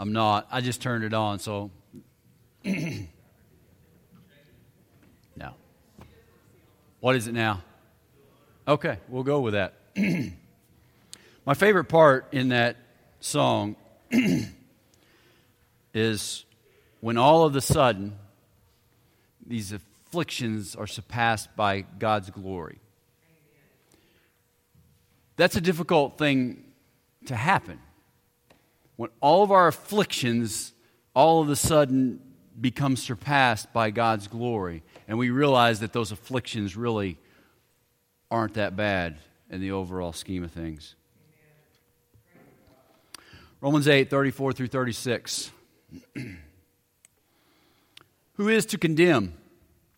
I'm not. I just turned it on, so. no. What is it now? Okay, we'll go with that. My favorite part in that song is when all of a sudden these afflictions are surpassed by God's glory. That's a difficult thing to happen. When all of our afflictions all of a sudden become surpassed by God's glory, and we realize that those afflictions really aren't that bad in the overall scheme of things. Romans 8, 34 through 36. who is to condemn?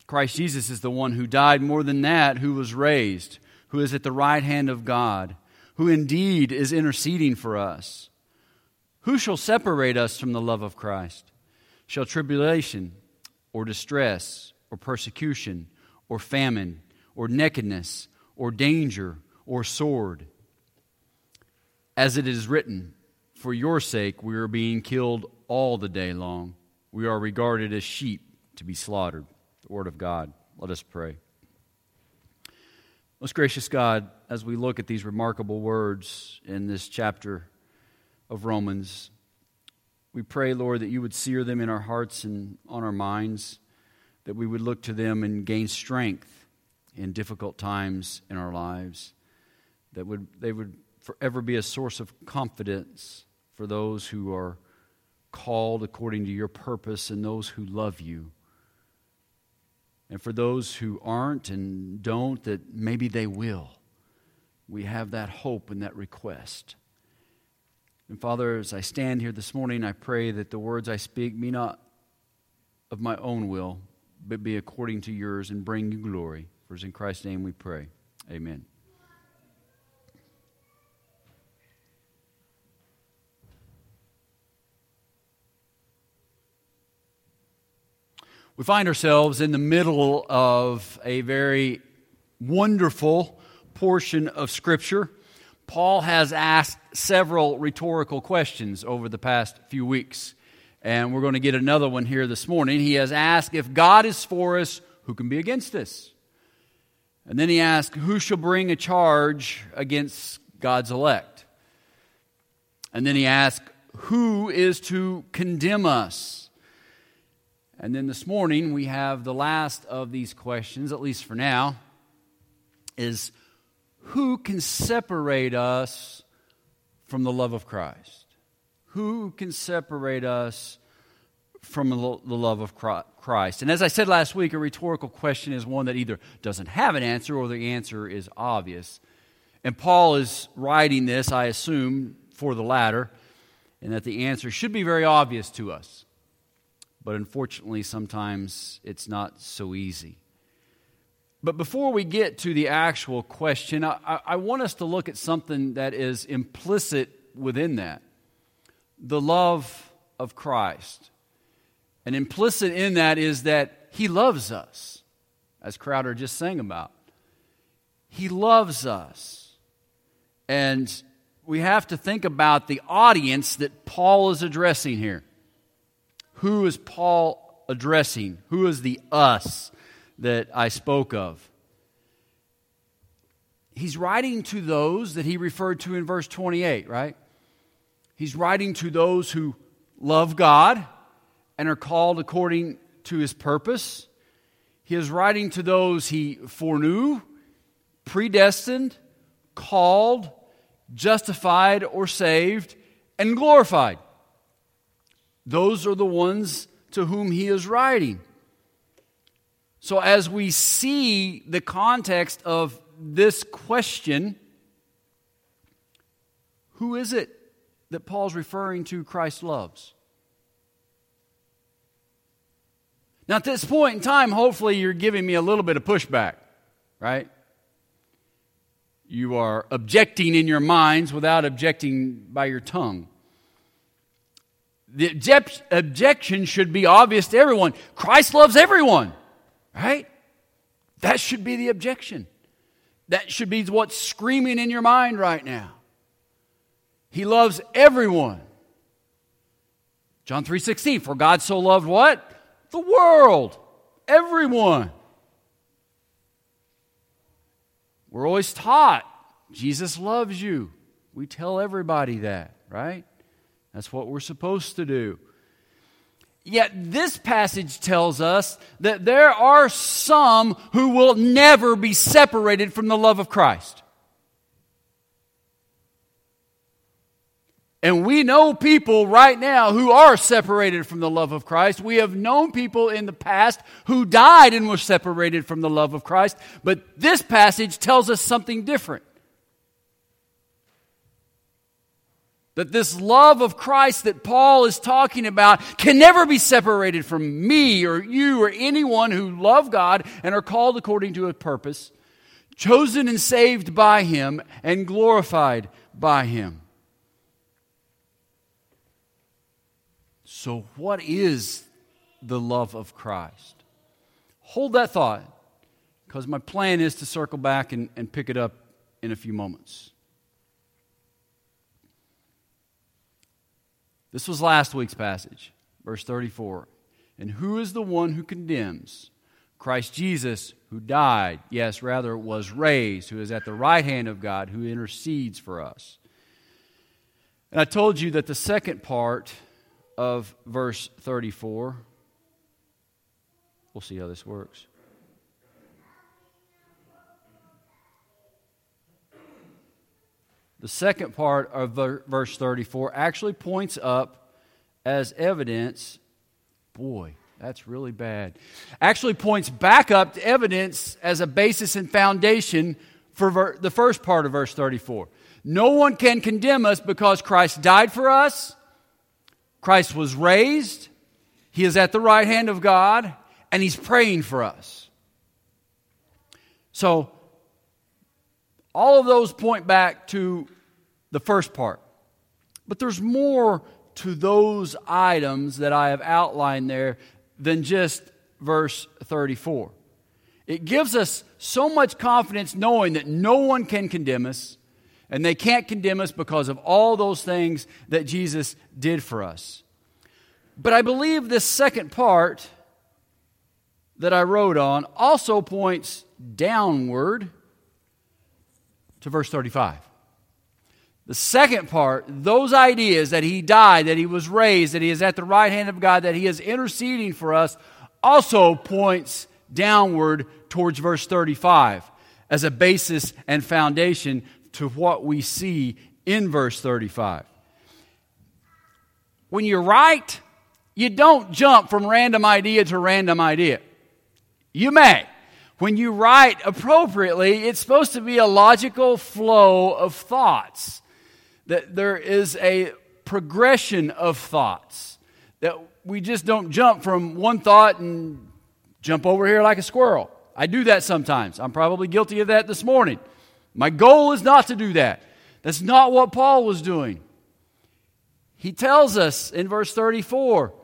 Christ Jesus is the one who died more than that, who was raised, who is at the right hand of God, who indeed is interceding for us. Who shall separate us from the love of Christ? Shall tribulation, or distress, or persecution, or famine, or nakedness, or danger, or sword? As it is written, For your sake we are being killed all the day long. We are regarded as sheep to be slaughtered. The Word of God. Let us pray. Most gracious God, as we look at these remarkable words in this chapter of Romans, we pray, Lord, that you would sear them in our hearts and on our minds, that we would look to them and gain strength in difficult times in our lives, that would, they would forever be a source of confidence for those who are called according to your purpose and those who love you. And for those who aren't and don't, that maybe they will. We have that hope and that request. And Father, as I stand here this morning, I pray that the words I speak be not of my own will, but be according to yours and bring you glory. For it's in Christ's name we pray. Amen. We find ourselves in the middle of a very wonderful portion of Scripture. Paul has asked several rhetorical questions over the past few weeks, and we're going to get another one here this morning. He has asked, If God is for us, who can be against us? And then he asked, Who shall bring a charge against God's elect? And then he asked, Who is to condemn us? And then this morning, we have the last of these questions, at least for now, is who can separate us from the love of Christ? Who can separate us from the love of Christ? And as I said last week, a rhetorical question is one that either doesn't have an answer or the answer is obvious. And Paul is writing this, I assume, for the latter, and that the answer should be very obvious to us but unfortunately, sometimes it's not so easy. But before we get to the actual question, I, I, want us to look at something that is implicit within that the love of Christ. And implicit in that is that He loves us, as Crowder just sang about. He loves us. And we have to think about the audience that Paul is addressing here who is Paul addressing? Who is the us that I spoke of? He's writing to those that he referred to in verse 28, right? He's writing to those who love God and are called according to his purpose. He is writing to those he foreknew, predestined, called, justified, or saved, and glorified. Those are the ones to whom he is writing. So, as we see the context of this question, who is it that Paul's referring to Christ loves? Now, at this point in time, hopefully you're giving me a little bit of pushback, right? You are objecting in your minds without objecting by your tongue. The object, objection should be obvious to everyone. Christ loves everyone, right? That should be the objection. That should be what's screaming in your mind right now. He loves everyone. John 3:16, for God so loved what? The world, everyone. We're always taught Jesus loves you. We tell everybody that, right? That's what we're supposed to do. Yet this passage tells us that there are some who will never be separated from the love of Christ. And we know people right now who are separated from the love of Christ. We have known people in the past who died and were separated from the love of Christ. But this passage tells us something different. That this love of Christ that Paul is talking about can never be separated from me or you or anyone who love God and are called according to a purpose, chosen and saved by Him, and glorified by Him. So, what is the love of Christ? Hold that thought, because my plan is to circle back and, and pick it up in a few moments. This was last week's passage, verse 34. And who is the one who condemns? Christ Jesus, who died, yes, rather was raised, who is at the right hand of God, who intercedes for us. And I told you that the second part of verse 34. We'll see how this works. The second part of verse 34 actually points up as evidence. Boy, that's really bad. Actually points back up to evidence as a basis and foundation for ver- the first part of verse 34. No one can condemn us because Christ died for us Christ was raised, he is at the right hand of God, and he's praying for us. So, all of those point back to the first part. But there's more to those items that I have outlined there than just verse 34. It gives us so much confidence knowing that no one can condemn us and they can't condemn us because of all those things that Jesus did for us. But I believe this second part that I wrote on also points downward to verse 35. The second part, those ideas that he died, that he was raised, that he is at the right hand of God, that he is interceding for us, also points downward towards verse 35 as a basis and foundation to what we see in verse 35. When you write, you don't jump from random idea to random idea. You may. When you write appropriately, it's supposed to be a logical flow of thoughts. That there is a progression of thoughts. That we just don't jump from one thought and jump over here like a squirrel. I do that sometimes. I'm probably guilty of that this morning. My goal is not to do that. That's not what Paul was doing. He tells us in verse 34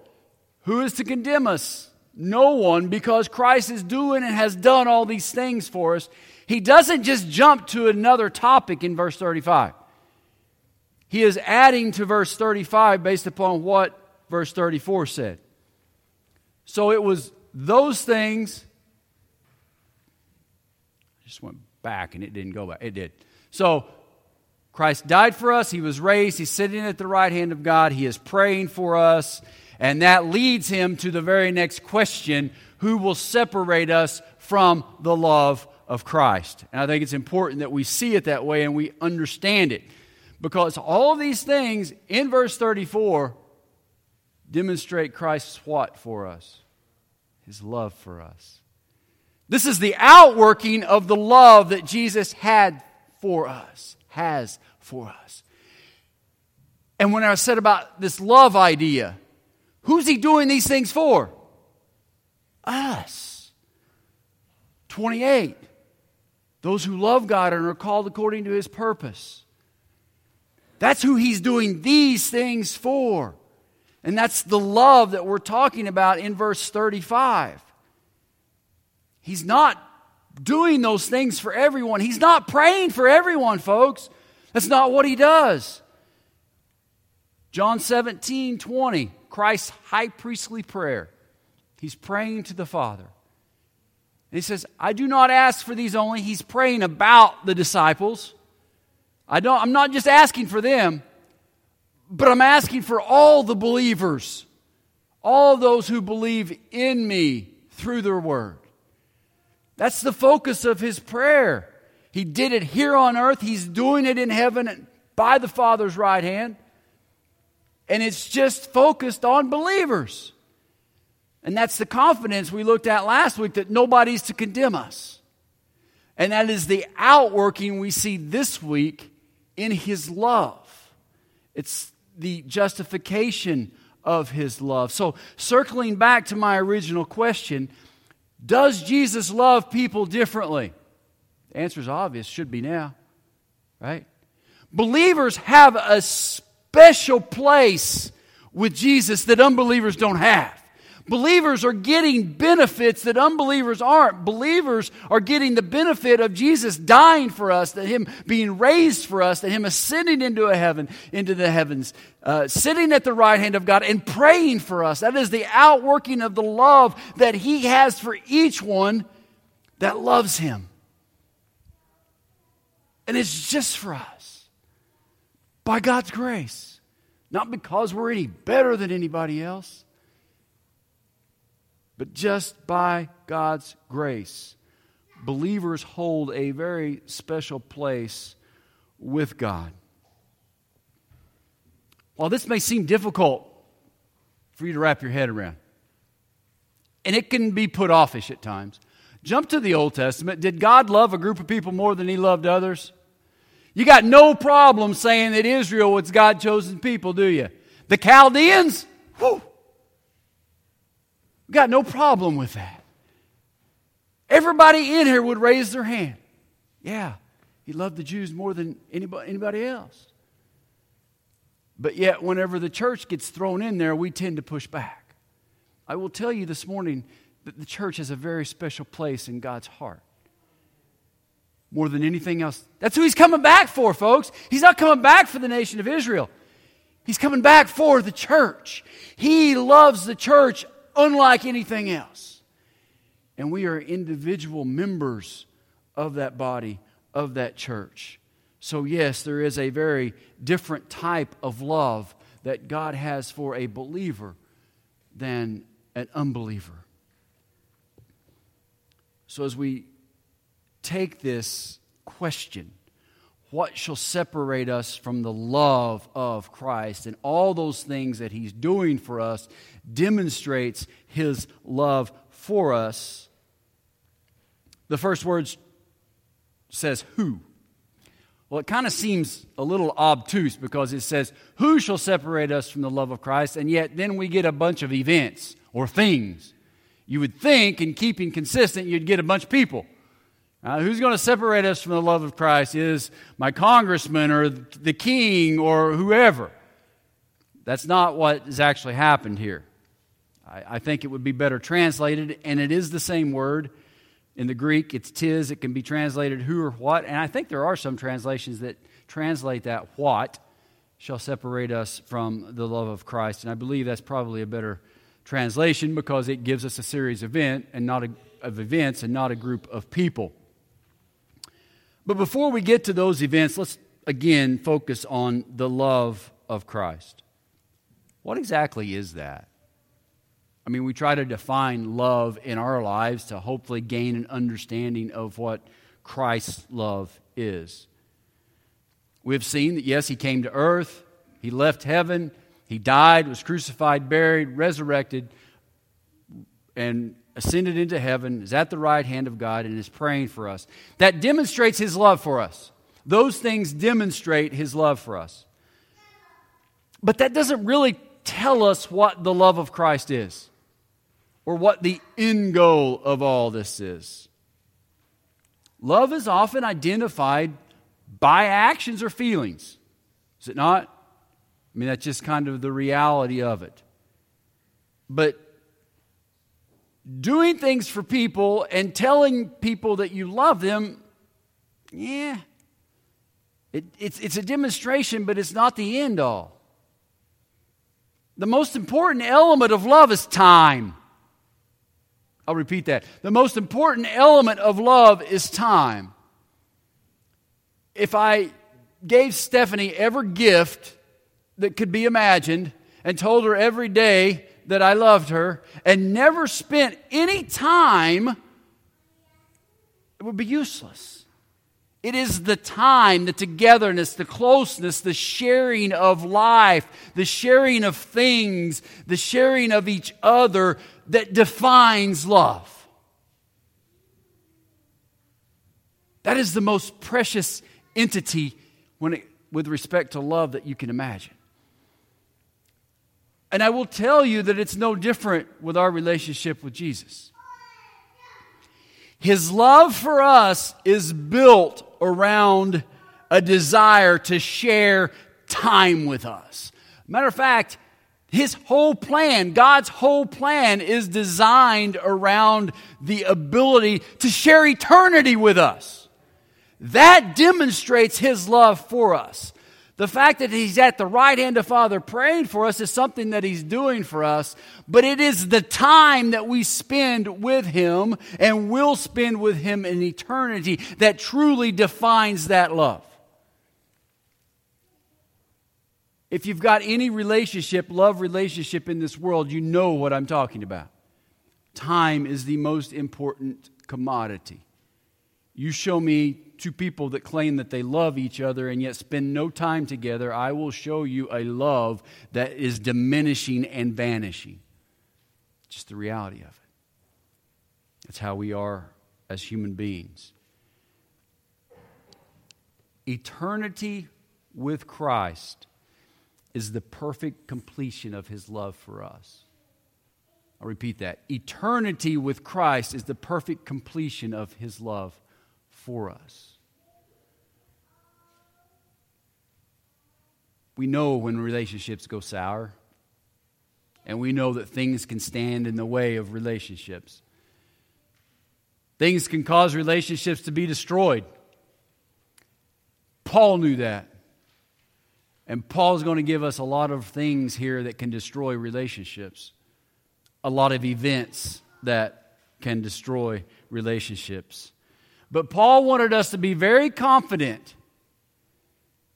who is to condemn us? No one, because Christ is doing and has done all these things for us. He doesn't just jump to another topic in verse 35. He is adding to verse 35 based upon what verse 34 said. So it was those things. I just went back and it didn't go back. It did. So Christ died for us. He was raised. He's sitting at the right hand of God. He is praying for us. And that leads him to the very next question who will separate us from the love of Christ? And I think it's important that we see it that way and we understand it. Because all of these things in verse 34 demonstrate Christ's what for us? His love for us. This is the outworking of the love that Jesus had for us, has for us. And when I said about this love idea, who's he doing these things for? Us. 28. Those who love God and are called according to his purpose. That's who he's doing these things for. And that's the love that we're talking about in verse 35. He's not doing those things for everyone. He's not praying for everyone, folks. That's not what he does. John 17, 20, Christ's high priestly prayer. He's praying to the Father. And he says, I do not ask for these only. He's praying about the disciples. I don't, I'm not just asking for them, but I'm asking for all the believers, all those who believe in me through their word. That's the focus of his prayer. He did it here on earth, he's doing it in heaven by the Father's right hand. And it's just focused on believers. And that's the confidence we looked at last week that nobody's to condemn us. And that is the outworking we see this week in his love. It's the justification of his love. So, circling back to my original question, does Jesus love people differently? The answer is obvious, should be now, right? Believers have a special place with Jesus that unbelievers don't have. Believers are getting benefits that unbelievers aren't. Believers are getting the benefit of Jesus dying for us, that Him being raised for us, that Him ascending into a heaven, into the heavens, uh, sitting at the right hand of God and praying for us. That is the outworking of the love that He has for each one that loves Him. And it's just for us by God's grace, not because we're any better than anybody else but just by God's grace, believers hold a very special place with God. While this may seem difficult for you to wrap your head around, and it can be put offish at times, jump to the Old Testament. Did God love a group of people more than he loved others? You got no problem saying that Israel was God chosen people, do you? The Chaldeans? Whew, we got no problem with that. Everybody in here would raise their hand. Yeah, he loved the Jews more than anybody, anybody else. But yet, whenever the church gets thrown in there, we tend to push back. I will tell you this morning that the church has a very special place in God's heart. More than anything else. That's who he's coming back for, folks. He's not coming back for the nation of Israel. He's coming back for the church. He loves the church unlike anything else. And we are individual members of that body, of that church. So, yes, there is a very different type of love that God has for a believer than an unbeliever. So, as we take this question, what shall separate us from the love of Christ and all those things that He's doing for us demonstrates his love for us. The first words says who. Well, it kind of seems a little obtuse because it says, Who shall separate us from the love of Christ? And yet then we get a bunch of events or things. You would think, in keeping consistent, you'd get a bunch of people. Uh, who's going to separate us from the love of Christ is my congressman or the king or whoever. That's not what has actually happened here. I, I think it would be better translated, and it is the same word. In the Greek, it's tis. It can be translated who or what. And I think there are some translations that translate that what shall separate us from the love of Christ. And I believe that's probably a better translation because it gives us a series of, event and not a, of events and not a group of people. But before we get to those events, let's again focus on the love of Christ. What exactly is that? I mean, we try to define love in our lives to hopefully gain an understanding of what Christ's love is. We've seen that, yes, he came to earth, he left heaven, he died, was crucified, buried, resurrected, and ascended into heaven, is at the right hand of God, and is praying for us. That demonstrates his love for us. Those things demonstrate his love for us. But that doesn't really tell us what the love of Christ is or what the end goal of all this is. Love is often identified by actions or feelings, is it not? I mean, that's just kind of the reality of it. But doing things for people and telling people that you love them, yeah, it, it's, it's a demonstration, but it's not the end all. The most important element of love is time. I'll repeat that. The most important element of love is time. If I gave Stephanie every gift that could be imagined and told her every day that I loved her and never spent any time, it would be useless. It is the time, the togetherness, the closeness, the sharing of life, the sharing of things, the sharing of each other that defines love. That is the most precious entity when it, with respect to love that you can imagine. And I will tell you that it's no different with our relationship with Jesus. His love for us is built around a desire to share time with us. Matter of fact, his whole plan, God's whole plan, is designed around the ability to share eternity with us. That demonstrates his love for us. The fact that he's at the right hand of Father praying for us is something that he's doing for us, but it is the time that we spend with him and will spend with him in eternity that truly defines that love. If you've got any relationship, love relationship in this world, you know what I'm talking about. Time is the most important commodity. You show me two people that claim that they love each other and yet spend no time together, I will show you a love that is diminishing and vanishing. Just the reality of it. That's how we are as human beings. Eternity with Christ is the perfect completion of his love for us. I'll repeat that. Eternity with Christ is the perfect completion of his love for us. We know when relationships go sour, and we know that things can stand in the way of relationships. Things can cause relationships to be destroyed. Paul knew that. And Paul's going to give us a lot of things here that can destroy relationships, a lot of events that can destroy relationships. But Paul wanted us to be very confident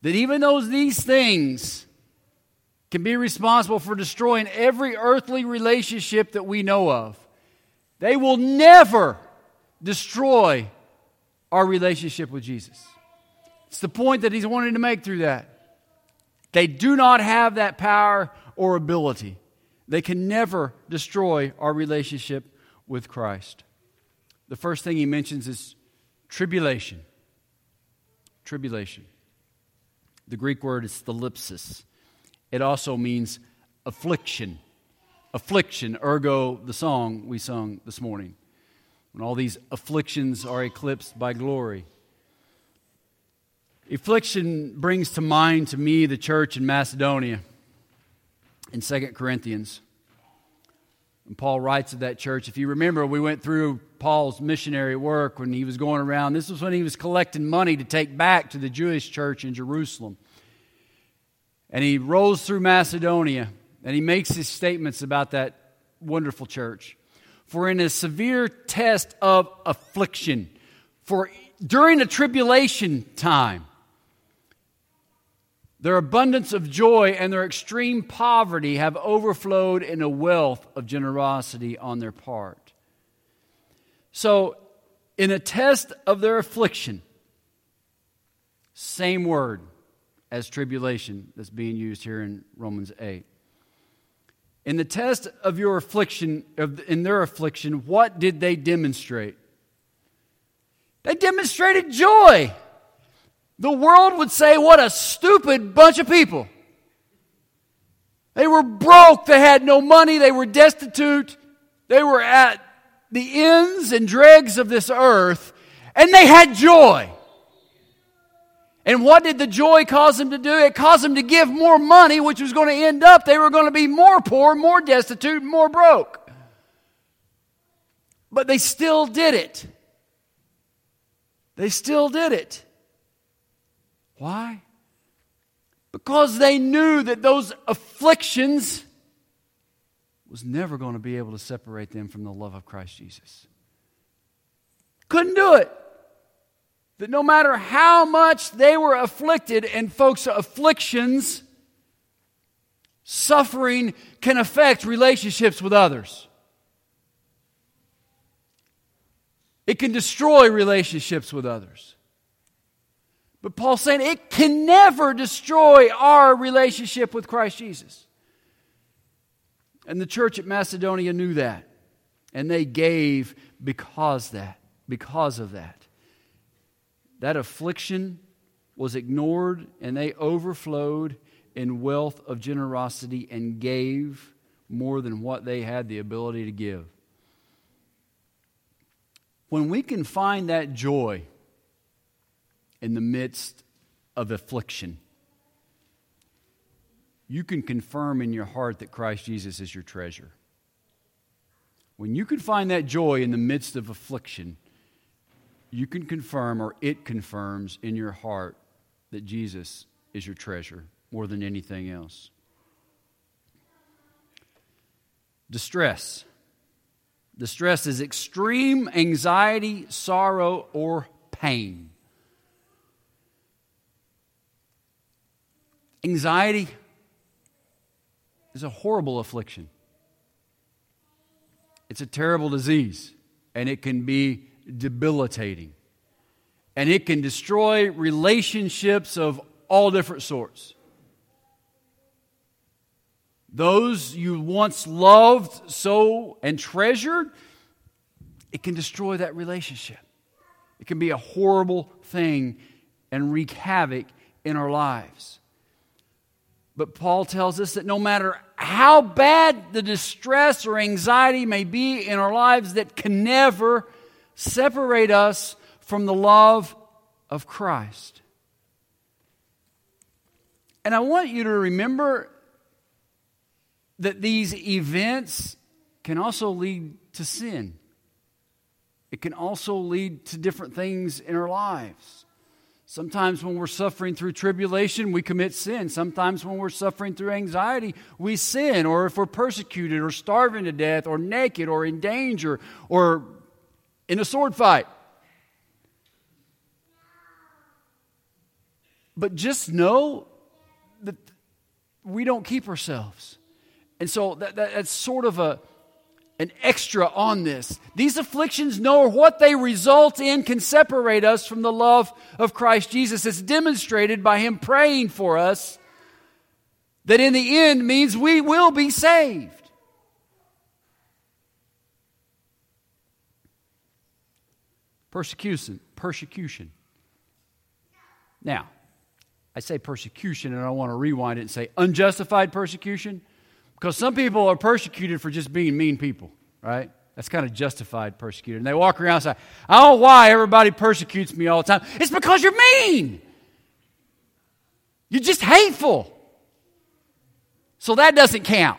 that even though these things can be responsible for destroying every earthly relationship that we know of, they will never destroy our relationship with Jesus. It's the point that he's wanting to make through that. They do not have that power or ability. They can never destroy our relationship with Christ. The first thing he mentions is Tribulation. Tribulation. The Greek word is thlipsis. It also means affliction. Affliction, ergo the song we sung this morning. When all these afflictions are eclipsed by glory. Affliction brings to mind to me the church in Macedonia in 2 Corinthians. And Paul writes of that church. If you remember, we went through Paul's missionary work when he was going around. This was when he was collecting money to take back to the Jewish church in Jerusalem. And he rolls through Macedonia and he makes his statements about that wonderful church. For in a severe test of affliction, for during a tribulation time, their abundance of joy and their extreme poverty have overflowed in a wealth of generosity on their part. So, in a test of their affliction, same word as tribulation that's being used here in Romans 8. In the test of your affliction, of, in their affliction, what did they demonstrate? They demonstrated joy. The world would say, What a stupid bunch of people. They were broke, they had no money, they were destitute, they were at the ends and dregs of this earth, and they had joy. And what did the joy cause them to do? It caused them to give more money, which was going to end up, they were going to be more poor, more destitute, more broke. But they still did it. They still did it. Why? Because they knew that those afflictions was never going to be able to separate them from the love of Christ Jesus. Couldn't do it. That no matter how much they were afflicted, and folks, afflictions, suffering can affect relationships with others. It can destroy relationships with others. But Paul's saying it can never destroy our relationship with Christ Jesus. And the church at Macedonia knew that. And they gave because that, because of that. That affliction was ignored and they overflowed in wealth of generosity and gave more than what they had the ability to give. When we can find that joy in the midst of affliction, you can confirm in your heart that Christ Jesus is your treasure. When you can find that joy in the midst of affliction, you can confirm, or it confirms in your heart, that Jesus is your treasure more than anything else. Distress. Distress is extreme anxiety, sorrow, or pain. Anxiety is a horrible affliction. It's a terrible disease, and it can be debilitating. And it can destroy relationships of all different sorts. Those you once loved so and treasured, it can destroy that relationship. It can be a horrible thing and wreak havoc in our lives. But Paul tells us that no matter how bad the distress or anxiety may be in our lives, that can never separate us from the love of Christ. And I want you to remember that these events can also lead to sin. It can also lead to different things in our lives. Sometimes when we're suffering through tribulation, we commit sin. Sometimes when we're suffering through anxiety, we sin. Or if we're persecuted or starving to death or naked or in danger or in a sword fight. But just know that we don't keep ourselves. And so that, that, that's sort of a, an extra on this. These afflictions, nor what they result in, can separate us from the love of Christ Jesus. It's demonstrated by Him praying for us, that in the end means we will be saved. Persecution. Persecution. Now, I say persecution, and I want to rewind it and say unjustified persecution. Because some people are persecuted for just being mean people, right? That's kind of justified persecuted. And they walk around and say, I don't know why everybody persecutes me all the time. It's because you're mean. You're just hateful. So that doesn't count.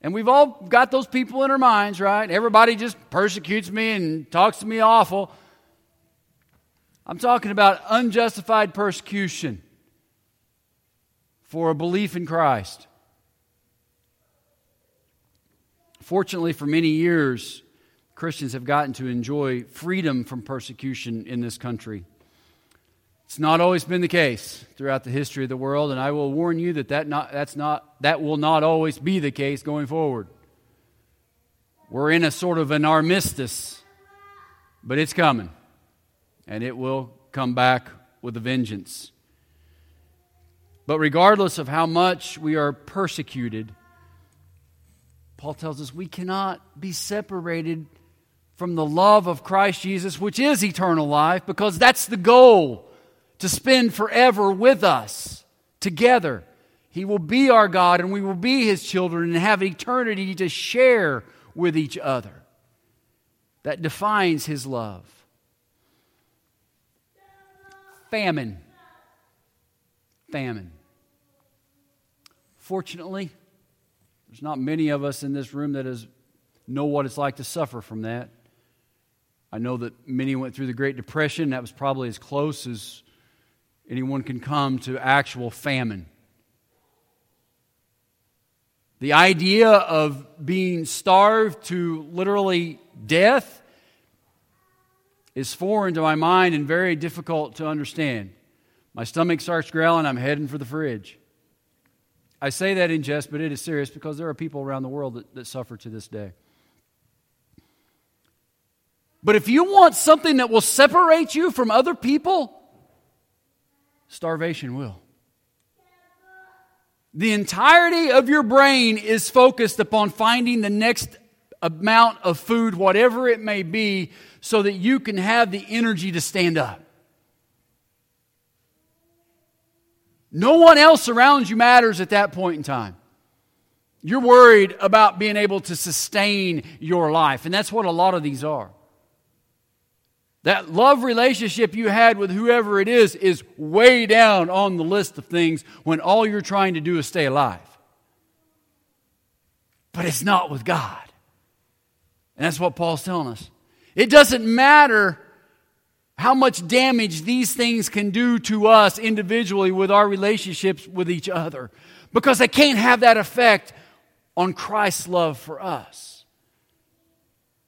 And we've all got those people in our minds, right? Everybody just persecutes me and talks to me awful. I'm talking about unjustified persecution for a belief in Christ. Fortunately, for many years, Christians have gotten to enjoy freedom from persecution in this country. It's not always been the case throughout the history of the world, and I will warn you that that, not, that's not, that will not always be the case going forward. We're in a sort of an armistice, but it's coming, and it will come back with a vengeance. But regardless of how much we are persecuted, Paul tells us we cannot be separated from the love of Christ Jesus, which is eternal life, because that's the goal to spend forever with us together. He will be our God and we will be His children and have eternity to share with each other. That defines His love. Famine. Famine. Fortunately, there's not many of us in this room that is, know what it's like to suffer from that. I know that many went through the Great Depression. That was probably as close as anyone can come to actual famine. The idea of being starved to literally death is foreign to my mind and very difficult to understand. My stomach starts growling, I'm heading for the fridge. I say that in jest, but it is serious because there are people around the world that, that suffer to this day. But if you want something that will separate you from other people, starvation will. The entirety of your brain is focused upon finding the next amount of food, whatever it may be, so that you can have the energy to stand up. No one else around you matters at that point in time. You're worried about being able to sustain your life, and that's what a lot of these are. That love relationship you had with whoever it is is way down on the list of things when all you're trying to do is stay alive. But it's not with God. And that's what Paul's telling us. It doesn't matter how much damage these things can do to us individually with our relationships with each other because they can't have that effect on Christ's love for us.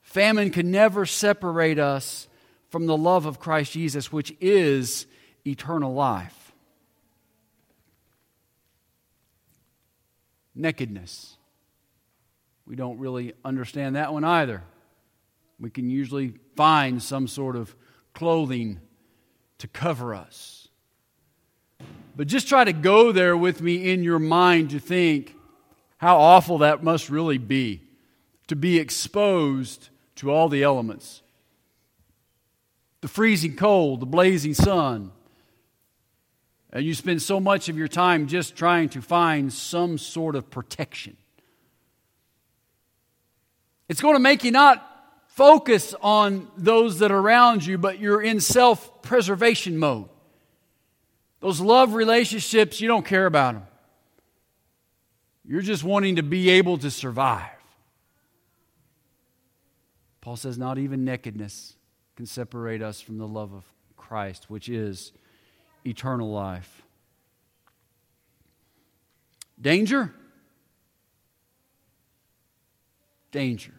Famine can never separate us from the love of Christ Jesus, which is eternal life. Nakedness. We don't really understand that one either. We can usually find some sort of clothing to cover us. But just try to go there with me in your mind to think how awful that must really be to be exposed to all the elements the freezing cold, the blazing sun. And you spend so much of your time just trying to find some sort of protection. It's going to make you not focus on those that are around you, but you're in self preservation mode. Those love relationships, you don't care about them. You're just wanting to be able to survive. Paul says, not even nakedness can separate us from the love of Christ, which is eternal life. Danger? Danger.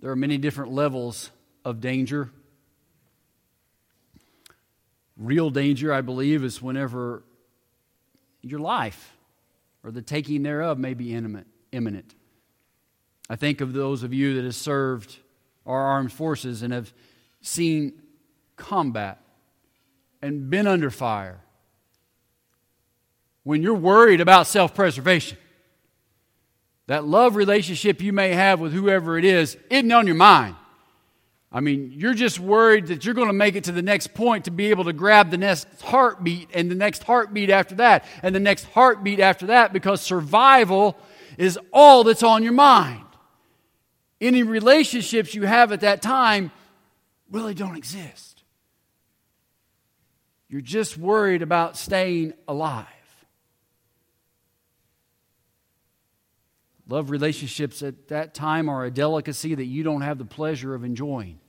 There are many different levels of danger. Real danger, I believe, is whenever your life or the taking thereof may be imminent. I think of those of you that have served our armed forces and have seen combat and been under fire. When you're worried about self preservation, that love relationship you may have with whoever it is isn't on your mind. I mean, you're just worried that you're going to make it to the next point to be able to grab the next heartbeat and the next heartbeat after that and the next heartbeat after that because survival is all that's on your mind any relationships you have at that time really don't exist. You're just worried about staying alive. Love relationships at that time are a delicacy that you don't have the pleasure of enjoying.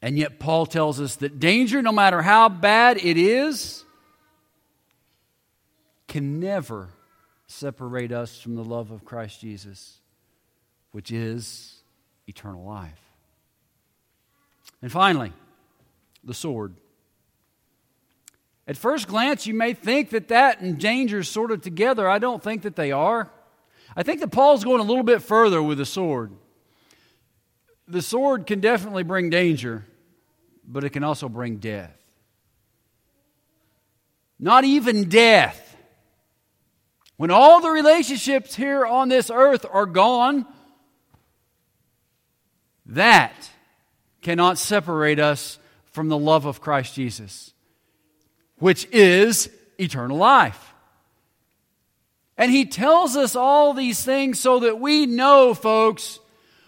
And yet, Paul tells us that danger, no matter how bad it is, can never separate us from the love of Christ Jesus which is eternal life. And finally, the sword. At first glance, you may think that that and danger is sort of together. I don't think that they are. I think that Paul's going a little bit further with the sword. The sword can definitely bring danger, but it can also bring death. Not even death. When all the relationships here on this earth are gone, that cannot separate us from the love of Christ Jesus, which is eternal life. And he tells us all these things so that we know, folks,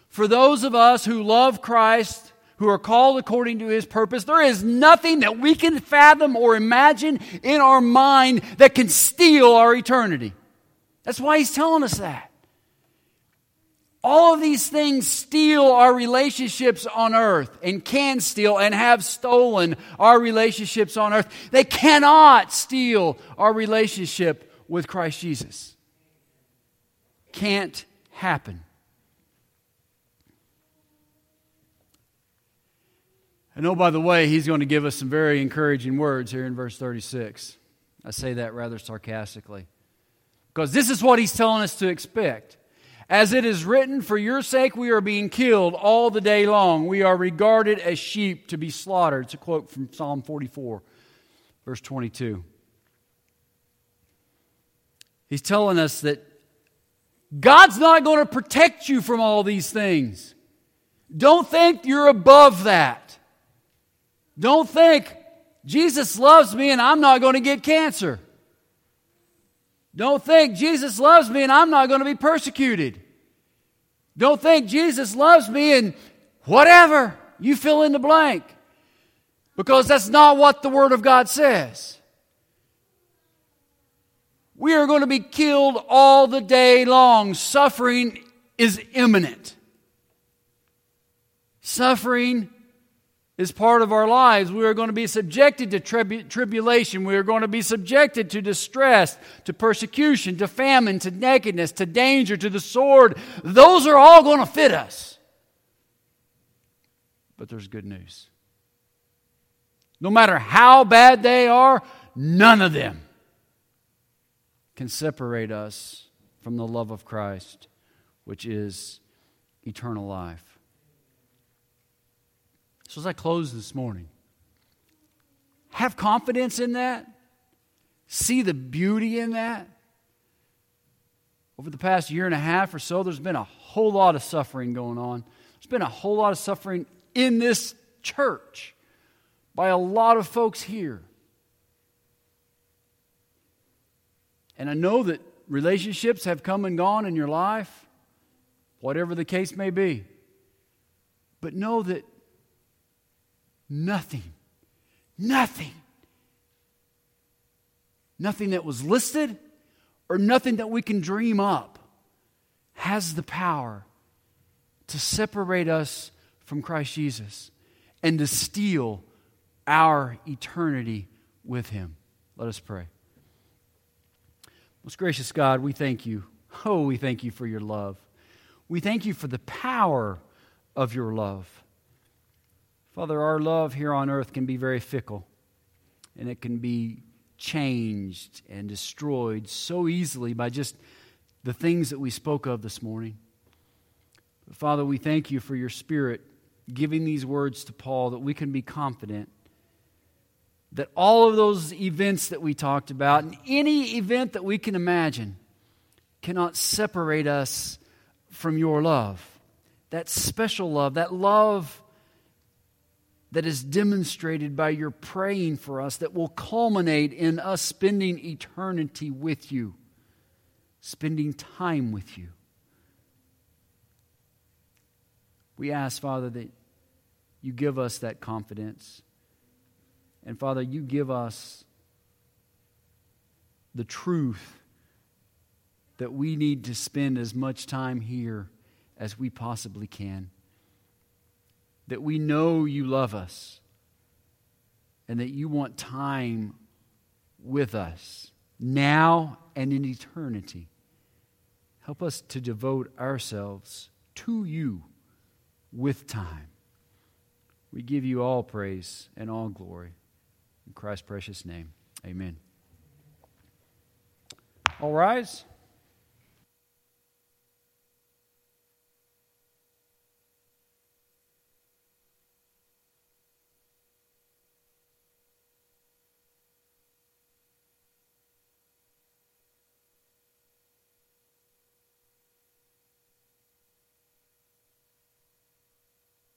for those of us who love Christ, who are called according to his purpose, there is nothing that we can fathom or imagine in our mind that can steal our eternity. That's why he's telling us that. All of these things steal our relationships on earth and can steal and have stolen our relationships on earth. They cannot steal our relationship with Christ Jesus. Can't happen. And oh, by the way, he's going to give us some very encouraging words here in verse 36. I say that rather sarcastically. Because this is what he's telling us to expect. As it is written, For your sake we are being killed all the day long. We are regarded as sheep to be slaughtered. It's a quote from Psalm 44, verse 22. He's telling us that God's not going to protect you from all these things. Don't think you're above that. Don't think Jesus loves me and I'm not going to get cancer. Don't think Jesus loves me and I'm not going to be persecuted. Don't think Jesus loves me and whatever, you fill in the blank. Because that's not what the Word of God says. We are going to be killed all the day long. Suffering is imminent. Suffering is part of our lives. We are going to be subjected to tribu- tribulation. We are going to be subjected to distress, to persecution, to famine, to nakedness, to danger, to the sword. Those are all going to fit us. But there's good news. No matter how bad they are, none of them can separate us from the love of Christ, which is eternal life. So, as I close this morning, have confidence in that. See the beauty in that. Over the past year and a half or so, there's been a whole lot of suffering going on. There's been a whole lot of suffering in this church by a lot of folks here. And I know that relationships have come and gone in your life, whatever the case may be. But know that Nothing. Nothing. Nothing that was listed or nothing that we can dream up has the power to separate us from Christ Jesus and to steal our eternity with Him. Let us pray. Most gracious God, we thank you. Oh, we thank you for your love. We thank you for the power of your love. Father, our love here on earth can be very fickle, and it can be changed and destroyed so easily by just the things that we spoke of this morning. But Father, we thank you for your Spirit giving these words to Paul that we can be confident that all of those events that we talked about and any event that we can imagine cannot separate us from your love. That special love, that love that is demonstrated by your praying for us that will culminate in us spending eternity with you, spending time with you. We ask, Father, that you give us that confidence. And Father, you give us the truth that we need to spend as much time here as we possibly can that we know you love us and that you want time with us now and in eternity. Help us to devote ourselves to you with time. We give you all praise and all glory. In Christ's precious name, amen. All rise.